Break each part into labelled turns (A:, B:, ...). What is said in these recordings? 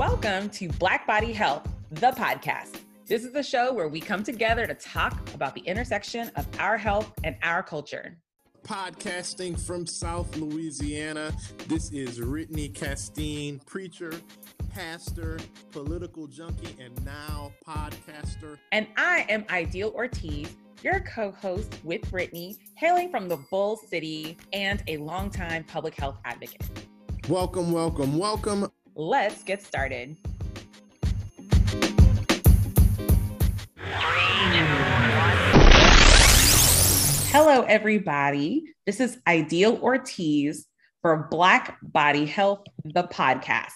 A: Welcome to Black Body Health, the podcast. This is the show where we come together to talk about the intersection of our health and our culture.
B: Podcasting from South Louisiana, this is Brittany Castine, preacher, pastor, political junkie, and now podcaster.
A: And I am Ideal Ortiz, your co host with Brittany, hailing from the Bull City and a longtime public health advocate.
B: Welcome, welcome, welcome.
A: Let's get started. Hello, everybody. This is Ideal Ortiz for Black Body Health, the podcast.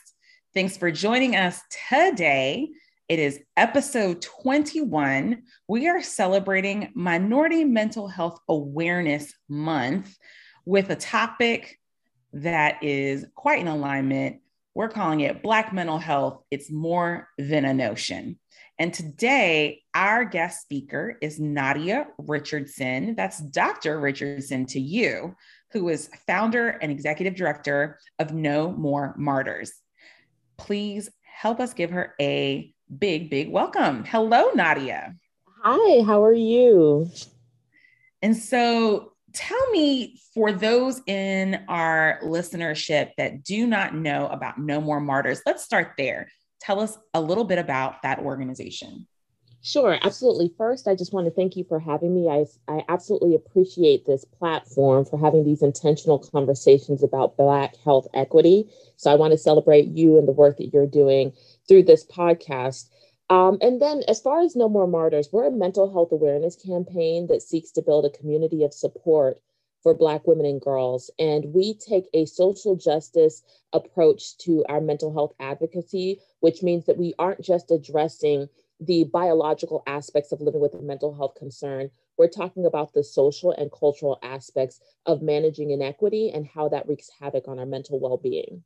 A: Thanks for joining us today. It is episode 21. We are celebrating Minority Mental Health Awareness Month with a topic that is quite in alignment. We're calling it Black Mental Health. It's more than a notion. And today, our guest speaker is Nadia Richardson. That's Dr. Richardson to you, who is founder and executive director of No More Martyrs. Please help us give her a big, big welcome. Hello, Nadia.
C: Hi, how are you?
A: And so, tell me for those in our listenership that do not know about No More Martyrs, let's start there tell us a little bit about that organization.
C: Sure, absolutely. First, I just want to thank you for having me. I, I absolutely appreciate this platform for having these intentional conversations about Black health equity. So I want to celebrate you and the work that you're doing through this podcast. Um, and then, as far as No More Martyrs, we're a mental health awareness campaign that seeks to build a community of support for Black women and girls. And we take a social justice approach to our mental health advocacy, which means that we aren't just addressing the biological aspects of living with a mental health concern. We're talking about the social and cultural aspects of managing inequity and how that wreaks havoc on our mental well being.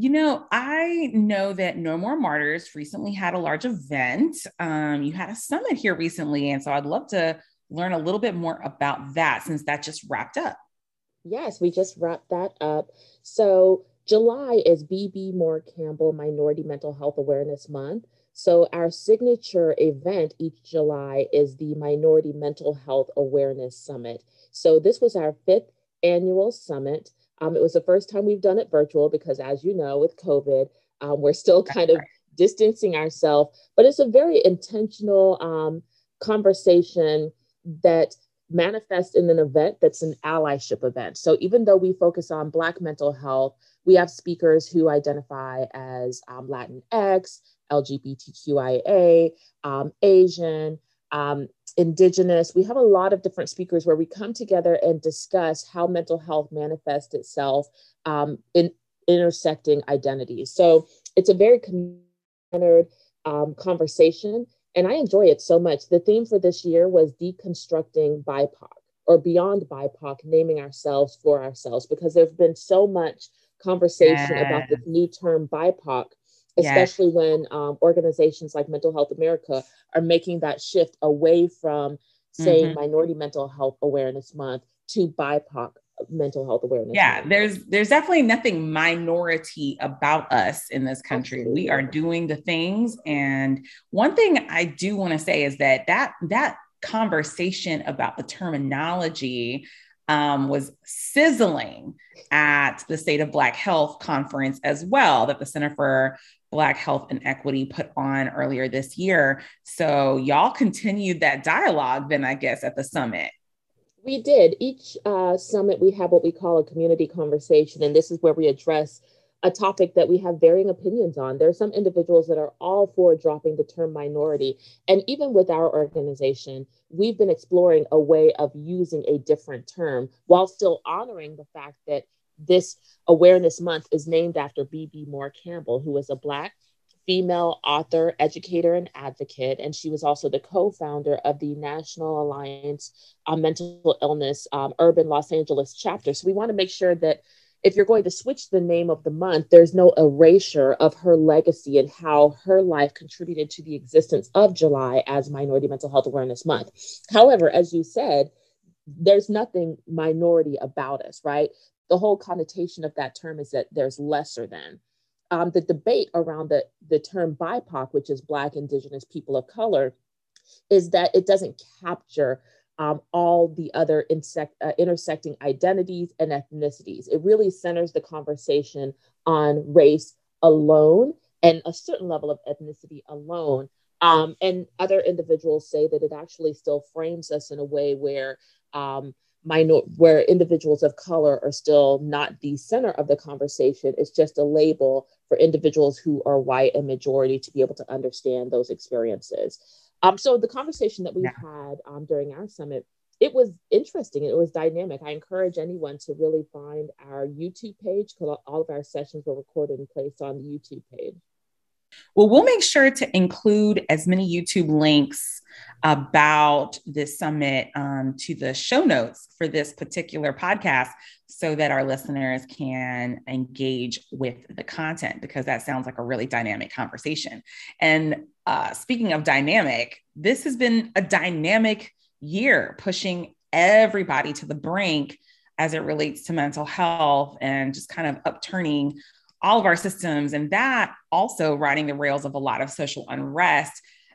A: You know, I know that No More Martyrs recently had a large event. Um, you had a summit here recently. And so I'd love to learn a little bit more about that since that just wrapped up.
C: Yes, we just wrapped that up. So, July is Bebe Moore Campbell Minority Mental Health Awareness Month. So, our signature event each July is the Minority Mental Health Awareness Summit. So, this was our fifth annual summit. Um, it was the first time we've done it virtual because, as you know, with COVID, um, we're still kind of distancing ourselves, but it's a very intentional um, conversation that manifests in an event that's an allyship event. So even though we focus on Black mental health, we have speakers who identify as um, Latinx, LGBTQIA, um, Asian, um, Indigenous. We have a lot of different speakers where we come together and discuss how mental health manifests itself um, in intersecting identities. So it's a very centered um, conversation and I enjoy it so much. The theme for this year was deconstructing BIPOC or beyond BIPOC, naming ourselves for ourselves, because there's been so much conversation yeah. about this new term BIPOC, especially yes. when um, organizations like Mental Health America are making that shift away from saying mm-hmm. Minority Mental Health Awareness Month to BIPOC mental health awareness.
A: Yeah, there's there's definitely nothing minority about us in this country. Absolutely. We are doing the things and one thing I do want to say is that that that conversation about the terminology um, was sizzling at the State of Black Health conference as well, that the Center for Black Health and Equity put on earlier this year. So, y'all continued that dialogue then, I guess, at the summit.
C: We did. Each uh, summit, we have what we call a community conversation, and this is where we address a topic that we have varying opinions on. There are some individuals that are all for dropping the term minority. And even with our organization, we've been exploring a way of using a different term while still honoring the fact that this awareness month is named after Bebe Moore Campbell, who was a Black female author, educator, and advocate. And she was also the co founder of the National Alliance on Mental Illness um, Urban Los Angeles chapter. So we want to make sure that if you're going to switch the name of the month, there's no erasure of her legacy and how her life contributed to the existence of July as Minority Mental Health Awareness Month. However, as you said, there's nothing minority about us, right? The whole connotation of that term is that there's lesser than. um, the debate around the, the term BIPOC, which is Black, Indigenous, People of Color, is that it doesn't capture um, all the other insect, uh, intersecting identities and ethnicities. It really centers the conversation on race alone and a certain level of ethnicity alone. Um, and other individuals say that it actually still frames us in a way where um, minor where individuals of color are still not the center of the conversation. It's just a label for individuals who are white and majority to be able to understand those experiences. Um, so the conversation that we yeah. had um, during our summit it was interesting. It was dynamic. I encourage anyone to really find our youtube page because all of our sessions were recorded and placed on the youtube page
A: well, we'll make sure to include as many YouTube links about this summit um, to the show notes for this particular podcast so that our listeners can engage with the content because that sounds like a really dynamic conversation. And uh, speaking of dynamic, this has been a dynamic year pushing everybody to the brink as it relates to mental health and just kind of upturning all of our systems and that also riding the rails of a lot of social unrest.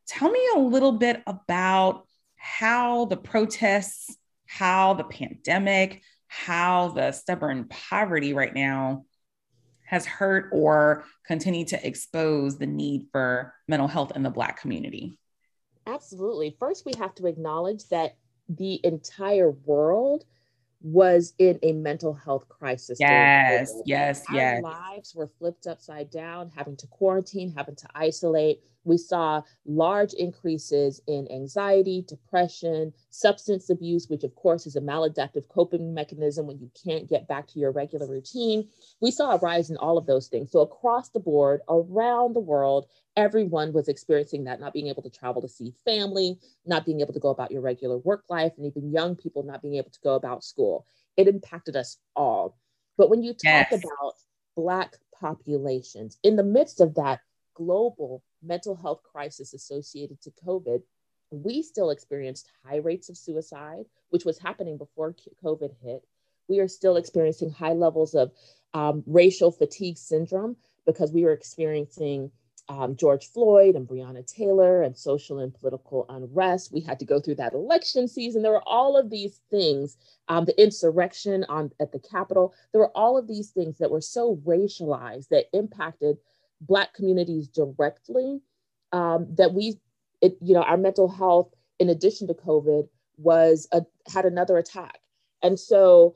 A: Tell me a little bit about how the protests, how the pandemic, how the stubborn poverty right now has hurt or continued to expose the need for mental health in the Black community?
C: Absolutely. First, we have to acknowledge that the entire world was in a mental health crisis.
A: Yes, yes,
C: Our
A: yes.
C: lives were flipped upside down, having to quarantine, having to isolate. We saw large increases in anxiety, depression, substance abuse, which of course is a maladaptive coping mechanism when you can't get back to your regular routine. We saw a rise in all of those things. So, across the board, around the world, everyone was experiencing that, not being able to travel to see family, not being able to go about your regular work life, and even young people not being able to go about school. It impacted us all. But when you talk yes. about Black populations, in the midst of that global mental health crisis associated to COVID, we still experienced high rates of suicide, which was happening before COVID hit. We are still experiencing high levels of um, racial fatigue syndrome because we were experiencing um, George Floyd and Breonna Taylor and social and political unrest. We had to go through that election season. There were all of these things, um, the insurrection on at the Capitol. There were all of these things that were so racialized that impacted Black communities directly. Um, that we, it, you know, our mental health, in addition to COVID, was a, had another attack, and so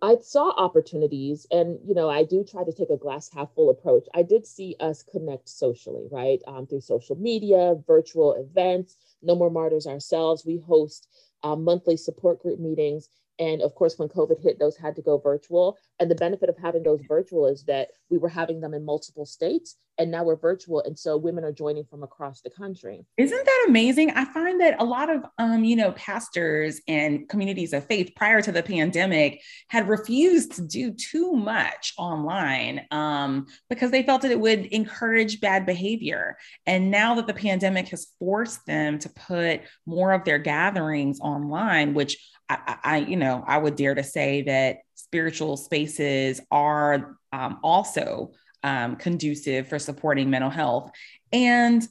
C: I saw opportunities, and you know, I do try to take a glass half full approach. I did see us connect socially, right, um, through social media, virtual events. No More Martyrs ourselves. We host um, monthly support group meetings, and of course, when COVID hit, those had to go virtual. And the benefit of having those virtual is that we were having them in multiple states and now we're virtual. And so women are joining from across the country.
A: Isn't that amazing? I find that a lot of, um, you know, pastors and communities of faith prior to the pandemic had refused to do too much online um, because they felt that it would encourage bad behavior. And now that the pandemic has forced them to put more of their gatherings online, which I, I, you know, I would dare to say that spiritual spaces are um, also um, conducive for supporting mental health. And,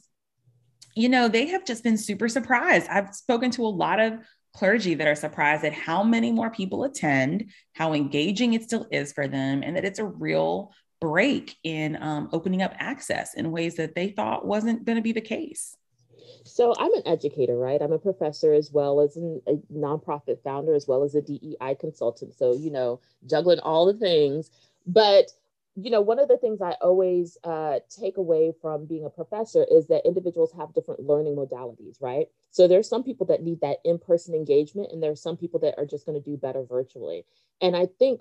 A: you know, they have just been super surprised. I've spoken to a lot of clergy that are surprised at how many more people attend, how engaging it still is for them, and that it's a real break in um, opening up access in ways that they thought wasn't going to be the case.
C: So I'm an educator, right? I'm a professor as well as an, a nonprofit founder, as well as a DEI consultant. So, you know, juggling all the things. But, you know, one of the things I always uh, take away from being a professor is that individuals have different learning modalities, right? So there's some people that need that in-person engagement, and there are some people that are just going to do better virtually. And I think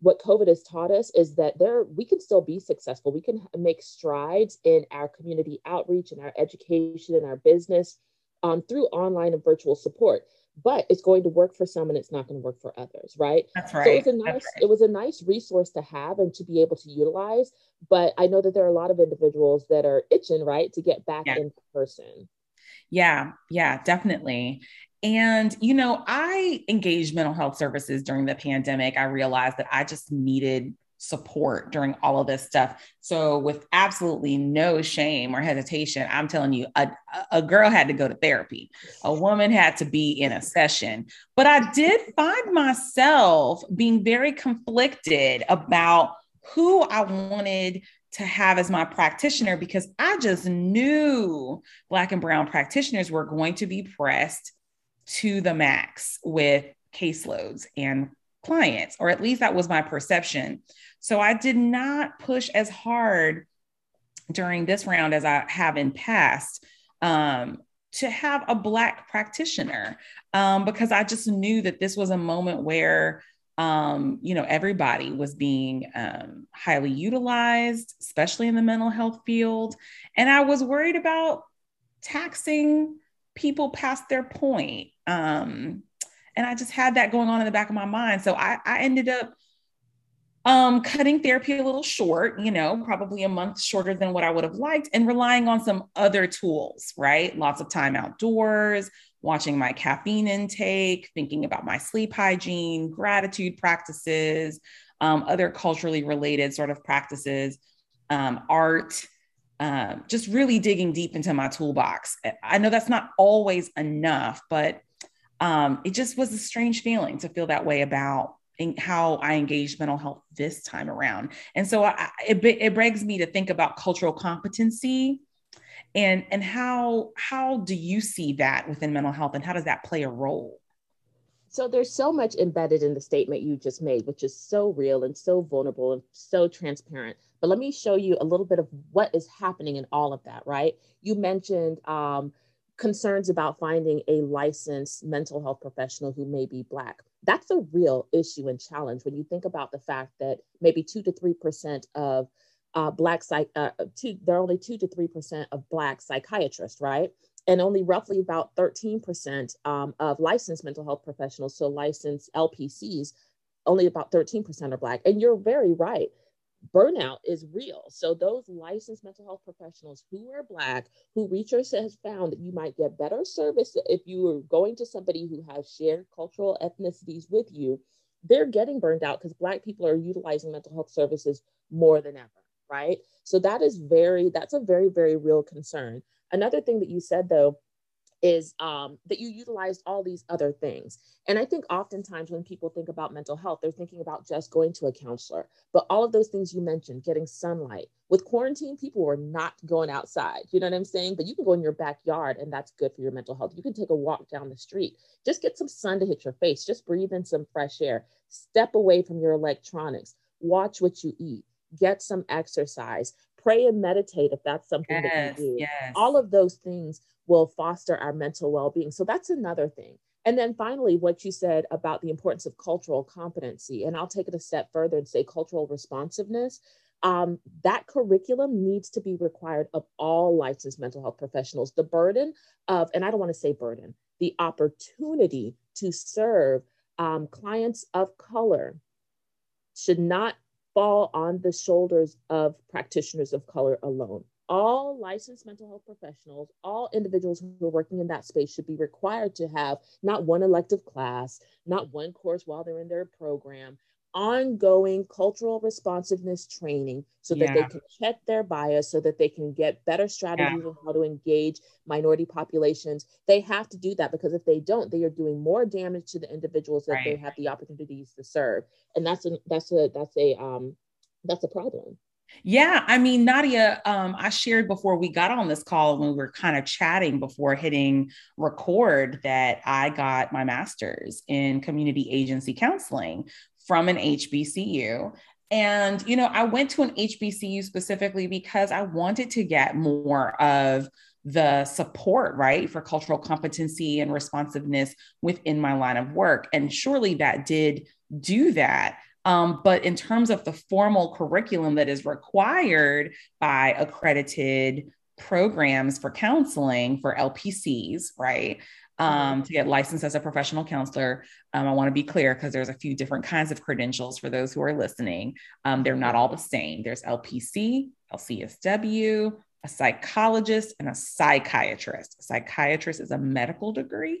C: what COVID has taught us is that there we can still be successful. We can make strides in our community outreach and our education and our business um, through online and virtual support. But it's going to work for some and it's not going to work for others, right?
A: That's right.
C: So it was a nice right. it was a nice resource to have and to be able to utilize. But I know that there are a lot of individuals that are itching, right, to get back yeah. in person.
A: Yeah, yeah, definitely. And, you know, I engaged mental health services during the pandemic. I realized that I just needed support during all of this stuff. So, with absolutely no shame or hesitation, I'm telling you, a, a girl had to go to therapy, a woman had to be in a session. But I did find myself being very conflicted about who I wanted to have as my practitioner because I just knew Black and Brown practitioners were going to be pressed to the max with caseloads and clients, or at least that was my perception. So I did not push as hard during this round as I have in past um, to have a Black practitioner um, because I just knew that this was a moment where. Um, you know, everybody was being um, highly utilized, especially in the mental health field. And I was worried about taxing people past their point. Um, and I just had that going on in the back of my mind. So I, I ended up um, cutting therapy a little short, you know, probably a month shorter than what I would have liked, and relying on some other tools, right? Lots of time outdoors, watching my caffeine intake, thinking about my sleep hygiene, gratitude practices, um, other culturally related sort of practices, um, art, um, just really digging deep into my toolbox. I know that's not always enough, but um, it just was a strange feeling to feel that way about how I engaged mental health this time around. And so I, it, it begs me to think about cultural competency and and how how do you see that within mental health and how does that play a role?
C: So there's so much embedded in the statement you just made, which is so real and so vulnerable and so transparent. But let me show you a little bit of what is happening in all of that, right? You mentioned um, concerns about finding a licensed mental health professional who may be Black. That's a real issue and challenge when you think about the fact that maybe two to 3% of uh, Black psych, uh, two, there are only two to 3% of Black psychiatrists, right? And only roughly about 13% um, of licensed mental health professionals, so licensed LPCs, only about 13% are Black. And you're very right burnout is real. So those licensed mental health professionals who are Black, who research has found that you might get better service if you are going to somebody who has shared cultural ethnicities with you, they're getting burned out because Black people are utilizing mental health services more than ever, right? So that is very, that's a very, very real concern. Another thing that you said though, is um, that you utilized all these other things. And I think oftentimes when people think about mental health, they're thinking about just going to a counselor. But all of those things you mentioned, getting sunlight. With quarantine, people are not going outside. You know what I'm saying? But you can go in your backyard and that's good for your mental health. You can take a walk down the street. Just get some sun to hit your face. Just breathe in some fresh air. Step away from your electronics. Watch what you eat. Get some exercise. Pray and meditate if that's something yes, that you do. Yes. All of those things will foster our mental well-being. So that's another thing. And then finally, what you said about the importance of cultural competency, and I'll take it a step further and say cultural responsiveness. Um, that curriculum needs to be required of all licensed mental health professionals. The burden of, and I don't want to say burden, the opportunity to serve um, clients of color should not fall on the shoulders of practitioners of color alone. All licensed mental health professionals, all individuals who are working in that space should be required to have not one elective class, not one course while they're in their program, ongoing cultural responsiveness training so that yeah. they can check their bias, so that they can get better strategies yeah. on how to engage minority populations. They have to do that because if they don't, they are doing more damage to the individuals that right. they have the opportunities to serve. And that's a that's a that's a um that's a problem.
A: Yeah, I mean, Nadia, um, I shared before we got on this call when we were kind of chatting before hitting record that I got my master's in community agency counseling from an HBCU. And, you know, I went to an HBCU specifically because I wanted to get more of the support, right, for cultural competency and responsiveness within my line of work. And surely that did do that. Um, but in terms of the formal curriculum that is required by accredited programs for counseling for LPCs, right? Um, to get licensed as a professional counselor, um, I want to be clear because there's a few different kinds of credentials for those who are listening. Um, they're not all the same. There's LPC, LCSW, a psychologist, and a psychiatrist. A psychiatrist is a medical degree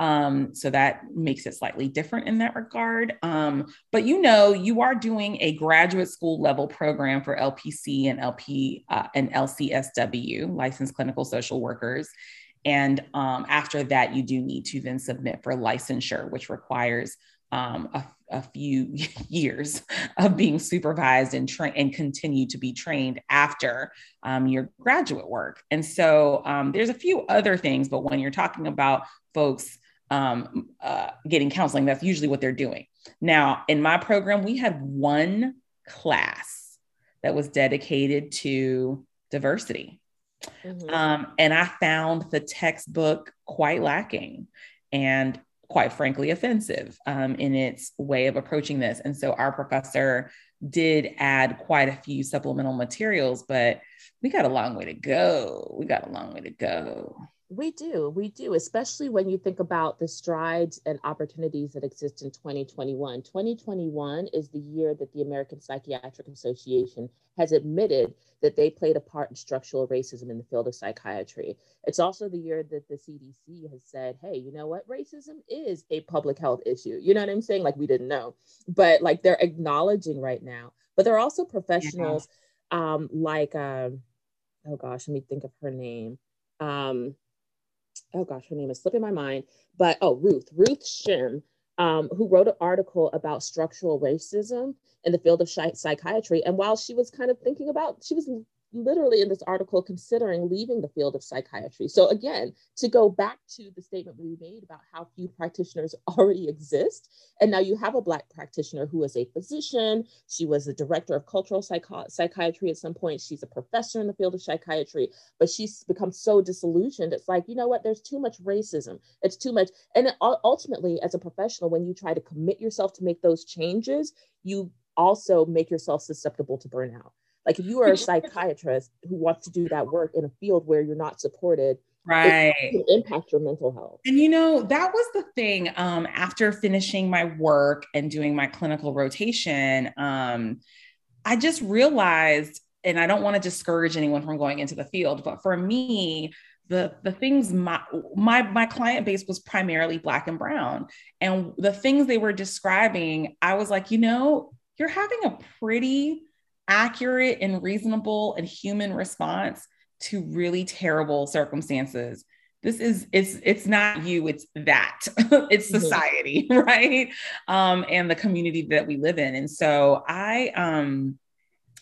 A: Um, so that makes it slightly different in that regard. Um, but you know, you are doing a graduate school level program for LPC and LP uh, and LCSW, licensed clinical social workers. And um, after that, you do need to then submit for licensure, which requires um, a, a, few years of being supervised and trained and continue to be trained after um, your graduate work. And so um, there's a few other things, but when you're talking about folks um, uh, getting counseling, that's usually what they're doing. Now, in my program, we had one class that was dedicated to diversity. Mm-hmm. Um, and I found the textbook quite lacking. And quite frankly offensive um, in its way of approaching this. And so our professor did add quite a few supplemental materials, but we got a long way to go. We got a long way to go.
C: We do, we do, especially when you think about the strides and opportunities that exist in 2021. 2021 is the year that the American Psychiatric Association has admitted that they played a part in structural racism in the field of psychiatry. It's also the year that the CDC has said, hey, you know what? Racism is a public health issue. You know what I'm saying? Like we didn't know, but like they're acknowledging right now. But there are also professionals yeah. um, like, um, oh gosh, let me think of her name. Um, oh gosh, her name is slipping my mind, but oh, Ruth, Ruth Shim, um, who wrote an article about structural racism in the field of psychiatry. And while she was kind of thinking about, she was literally in this article considering leaving the field of psychiatry. So, again, to go back to the statement we made about how few practitioners already exist, and now you have a Black practitioner who is a physician, she was the director of cultural psychi- psychiatry at some point, she's a professor in the field of psychiatry, but she's become so disillusioned. It's like, you know what, there's too much racism, it's too much. And ultimately, as a professional, when you try to commit yourself to make those changes, you also make yourself susceptible to burnout like if you are a psychiatrist who wants to do that work in a field where you're not supported,
A: right.
C: it can impact your mental health.
A: And you know that was the thing um, after finishing my work and doing my clinical rotation um, i just realized and i don't want to discourage anyone from going into the field but for me the the things my my my client base was primarily black and brown. And the things they were describing i was like you know you're having a pretty accurate and reasonable and human response to really terrible circumstances this is it's it's not you it's that it's mm-hmm. society mm-hmm. right um and the community that we live in and so i um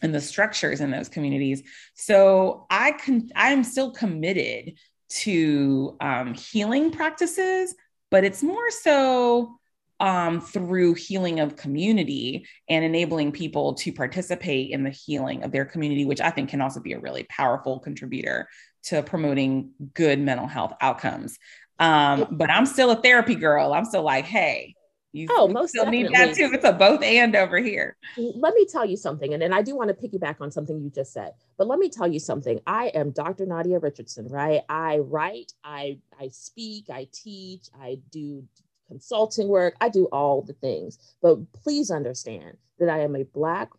A: and the structures in those communities so i can i'm still committed to um healing practices but it's more so um, through healing of community and enabling people to participate in the healing of their community, which I think can also be a really powerful contributor to promoting good mental health outcomes. Um, but I'm still a therapy girl. I'm still like, hey, you
C: oh, most
A: still
C: definitely.
A: need that too. It's a both and over here.
C: Let me tell you something, and, and I do want to piggyback on something you just said. But let me tell you something. I am Dr. Nadia Richardson, right? I write, I I speak, I teach, I do consulting work. I do all the things. But please understand that I am a Black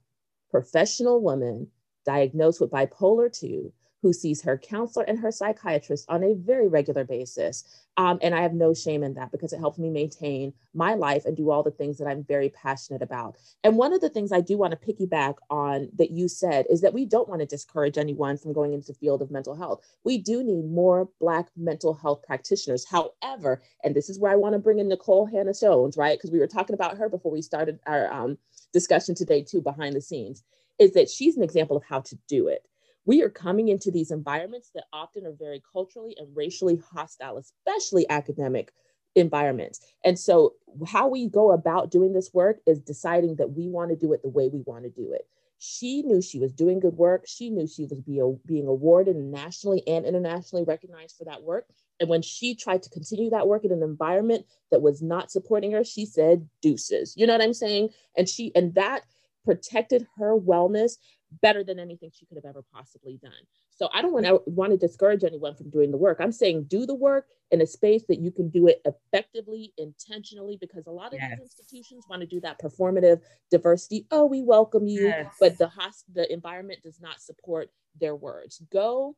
C: professional woman diagnosed with bipolar 2 who sees her counselor and her psychiatrist on a very regular basis. Um, and I have no shame in that because it helps me maintain my life and do all the things that I'm very passionate about. And one of the things I do want to piggyback on that you said is that we don't want to discourage anyone from going into the field of mental health. We do need more Black mental health practitioners. However, and this is where I want to bring in Nikole Hannah-Jones, right? Because we were talking about her before we started our um, discussion today, too, behind the scenes, is that she's an example of how to do it we are coming into these environments that often are very culturally and racially hostile, especially academic environments. And so, how we go about doing this work is deciding that we want to do it the way we want to do it. She knew she was doing good work. She knew she was be, being awarded nationally and internationally recognized for that work. And when she tried to continue that work in an environment that was not supporting her, she said deuces. You know what I'm saying? And she, and that protected her wellness better than anything she could have ever possibly done. So I don't want to want to discourage anyone from doing the work. I'm saying do the work in a space that you can do it effectively, intentionally, because a lot of yes. these institutions want to do that performative diversity. Oh, we welcome you, yes. but the host the environment does not support their words. Go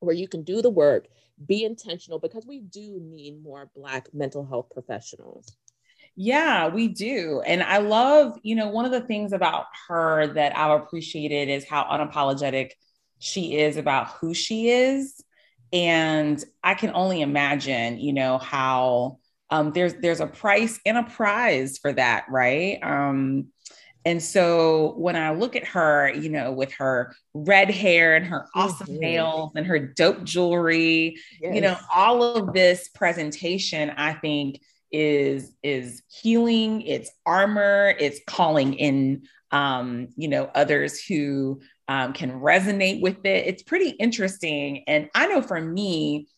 C: where you can do the work, be intentional because we do need more Black mental health professionals.
A: Yeah, we do. And I love, you know, one of the things about her that I've appreciated is how unapologetic she is about who she is. And I can only imagine, you know, how um, there's there's a price and a prize for that, right? Um, and so when I look at her, you know, with her red hair and her awesome mm-hmm. nails and her dope jewelry, yes. you know, all of this presentation, I think is is healing, it's armor, it's calling in um, you know, others who um, can resonate with it. It's pretty interesting. And I know for me,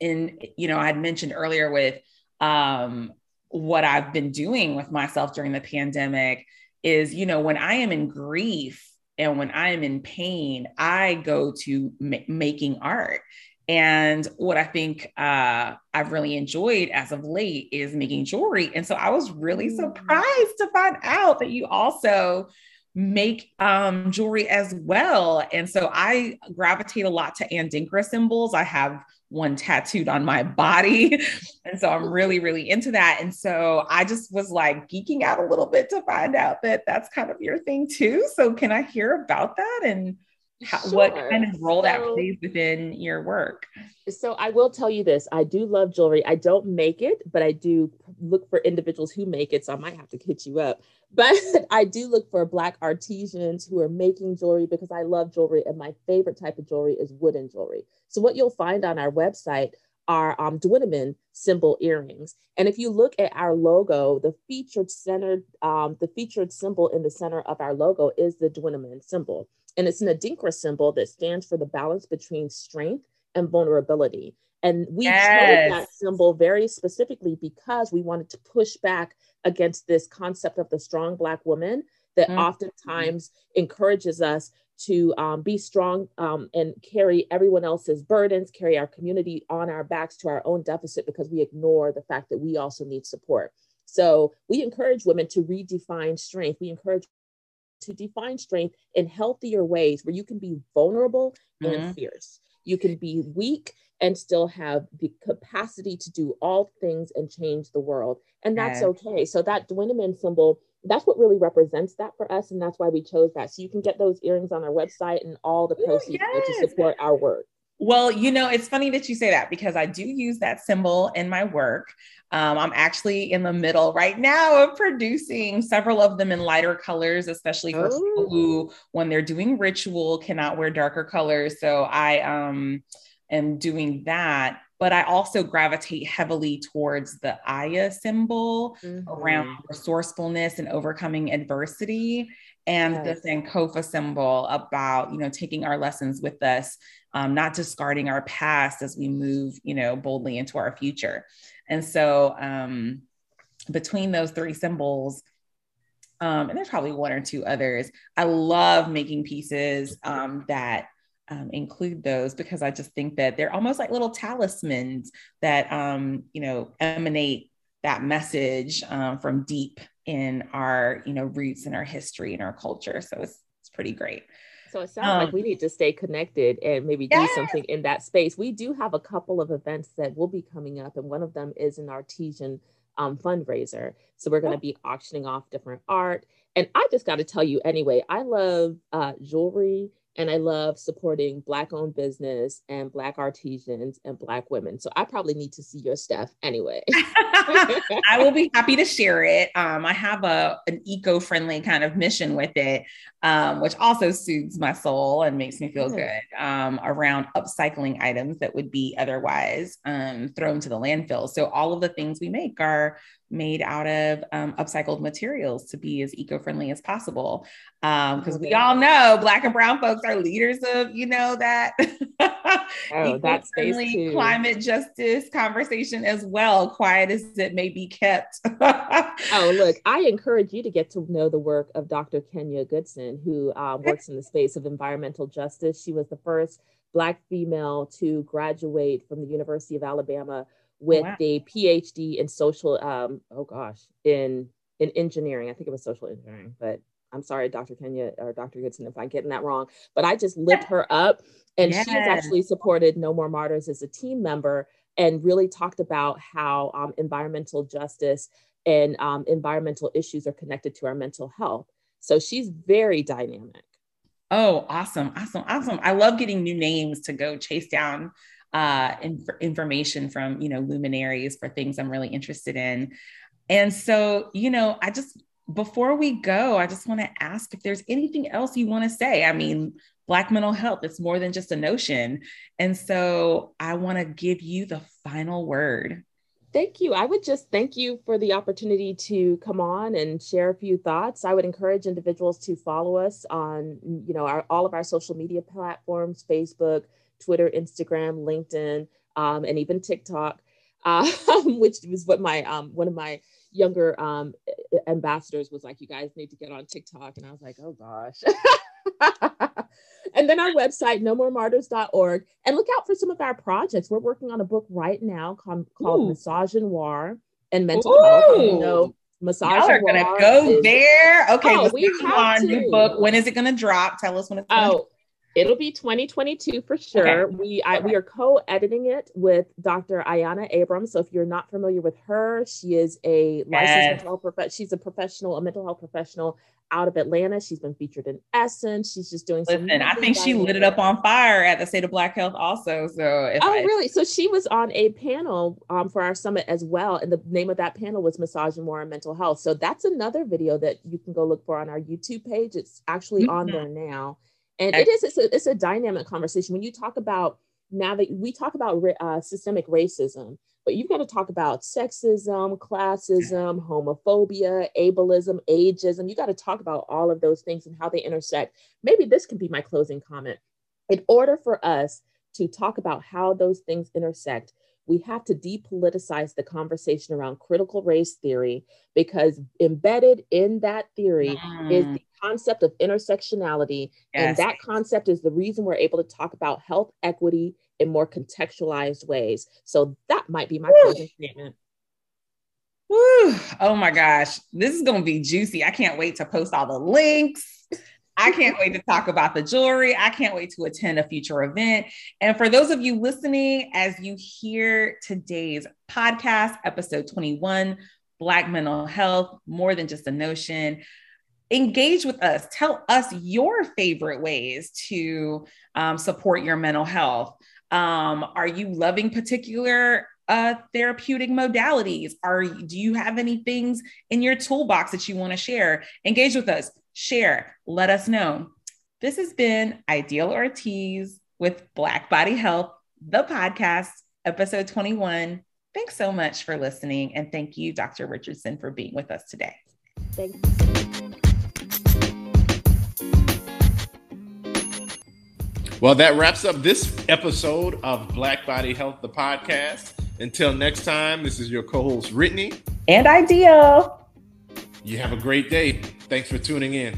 A: in you know, I'd mentioned earlier with um, what I've been doing with myself during the pandemic is, you know, when I am in grief and when I am in pain, I go to ma- making art. And what I think uh, I've really enjoyed as of late is making jewelry. And so I was really mm. surprised to find out that you also make um, jewelry as well. And so I gravitate a lot to Adinkra symbols. I have one tattooed on my body. and so I'm really, really into that. And so I just was like geeking out a little bit to find out that that's kind of your thing too. So can I hear about that and how, sure. what kind of role so, that plays within your work?
C: So I will tell you this I do love jewelry. I don't make it, but I do look for individuals who make it. So I might have to hit you up. But I do look for Black artisans who are making jewelry because I love jewelry. And my favorite type of jewelry is wooden jewelry. So what you'll find on our website are um, Dwennimmen symbol earrings. And if you look at our logo, the featured centered, um, the featured symbol in the center of our logo is the Dwennimmen symbol. And it's an Adinkra symbol that stands for the balance between strength and vulnerability. And we yes. chose that symbol very specifically because we wanted to push back against this concept of the strong Black woman that mm-hmm. oftentimes encourages us to um, be strong um, and carry everyone else's burdens, carry our community on our backs to our own deficit because we ignore the fact that we also need support. So we encourage women to redefine strength. We encourage to define strength in healthier ways where you can be vulnerable mm-hmm. and fierce. You can be weak and still have the capacity to do all things and change the world. And that's okay. So that Dwennimmen symbol, that's what really represents that for us. And that's why we chose that. So you can get those earrings on our website and all the proceeds Ooh, yes. to support our work.
A: Well, you know, it's funny that you say that because I do use that symbol in my work. Um, I'm actually in the middle right now of producing several of them in lighter colors, especially for oh. people who, when they're doing ritual, cannot wear darker colors. So I um, am doing that. But I also gravitate heavily towards the Aya symbol mm-hmm. around resourcefulness and overcoming adversity, and yes. the Sankofa symbol about you know taking our lessons with us, um, not discarding our past as we move you know boldly into our future. And so um, between those three symbols, um, and there's probably one or two others. I love making pieces um, that um, include those because I just think that they're almost like little talismans that um, you know emanate that message um, from deep in our you know roots and our history and our culture. So it's it's pretty great.
C: So it sounds um, like we need to stay connected and maybe do something in that space. We do have a couple of events that will be coming up, and one of them is an artesian um, fundraiser. So we're going to be auctioning off different art. And I just got to tell you anyway, I love uh, jewelry and I love supporting Black owned business and Black artisans and Black women. So I probably need to see your stuff anyway.
A: I will be happy to share it. Um, I have a, an eco friendly kind of mission with it, um, which also soothes my soul and makes me feel good um, around upcycling items that would be otherwise um, thrown to the landfill. So all of the things we make are made out of um, upcycled materials to be as eco-friendly as possible. Because um, we all know black and brown folks are leaders of you know that oh, that climate justice conversation as well quiet as it may be kept.
C: Oh look i encourage you to get to know the work of dr kenya goodson who um, works in the space of environmental justice. She was the first black female to graduate from the university of alabama with wow. a PhD in social um oh gosh in in engineering. I think it was social engineering, but I'm sorry, Dr. Kenya or Dr. Goodson, if I'm getting that wrong, but I just lift her up. And yes. she's actually supported No More Martyrs as a team member and really talked about how um, environmental justice and um, environmental issues are connected to our mental health. So she's very dynamic.
A: Oh, awesome. Awesome. Awesome. I love getting new names to go chase down uh, inf- information from, you know, luminaries for things I'm really interested in. And so, you know, I just, before we go, I just want to ask if there's anything else you want to say. I mean, Black mental health, it's more than just a notion. And so I want to give you the final word.
C: Thank you. I would just thank you for the opportunity to come on and share a few thoughts. I would encourage individuals to follow us on, you know, our, all of our social media platforms, Facebook, Twitter, Instagram, LinkedIn, um, and even TikTok, uh, which was what my um, one of my younger um, ambassadors was like. You guys need to get on TikTok, and I was like, oh gosh. and then our website, nomoremartyrs.org. And look out for some of our projects. We're working on a book right now called, called Misogynoir and Mental Ooh. Health. You know,
A: Massage Y'all are gonna go is, there. Okay, oh, we have to. new book. When is it gonna drop? Tell us when it's.
C: oh, drop. It'll be 2022 for sure. Okay. We I, we are co-editing it with Dr. Ayanna Abrams. So if you're not familiar with her, she is a yes. licensed mental health professional. She's a professional, a mental health professional out of Atlanta. She's been featured in Essence. She's just doing
A: Listen, some. I think she lit it up on fire at the State of Black Health also. So
C: oh, I, really? So she was on a panel um, for our summit as well, and the name of that panel was Misogynoir and Mental Health. So that's another video that you can go look for on our YouTube page. It's actually mm-hmm. on there now and it is it's a, it's a dynamic conversation. When you talk about now that we talk about uh, systemic racism but you've got to talk about sexism classism homophobia ableism ageism. You got to talk about all of those things and how they intersect. Maybe this can be my closing comment. In order for us to talk about how those things intersect we have to depoliticize the conversation around critical race theory because embedded in that theory mm. is the concept of intersectionality. Yes. And that concept is the reason we're able to talk about health equity in more contextualized ways. So that might be my closing statement.
A: Woo. Oh my gosh, this is going to be juicy. I can't wait to post all the links. I can't wait to talk about the jewelry. I can't wait to attend a future event. And for those of you listening, as you hear today's podcast, episode 21, Black mental health, more than just a notion engage with us. Tell us your favorite ways to um, support your mental health. Um, are you loving particular uh, therapeutic modalities? Are do you have any things in your toolbox that you want to share? Engage with us. Share. Let us know. This has been Ideal Ortiz with Black Body Health, the podcast, episode 21. Thanks so much for listening. And thank you, Dr. Richardson, for being with us today.
C: Thanks.
B: Well, that wraps up this episode of Black Body Health, the podcast. Until next time, this is your co host, Brittany.
A: And Ideal.
B: You have a great day. Thanks for tuning in.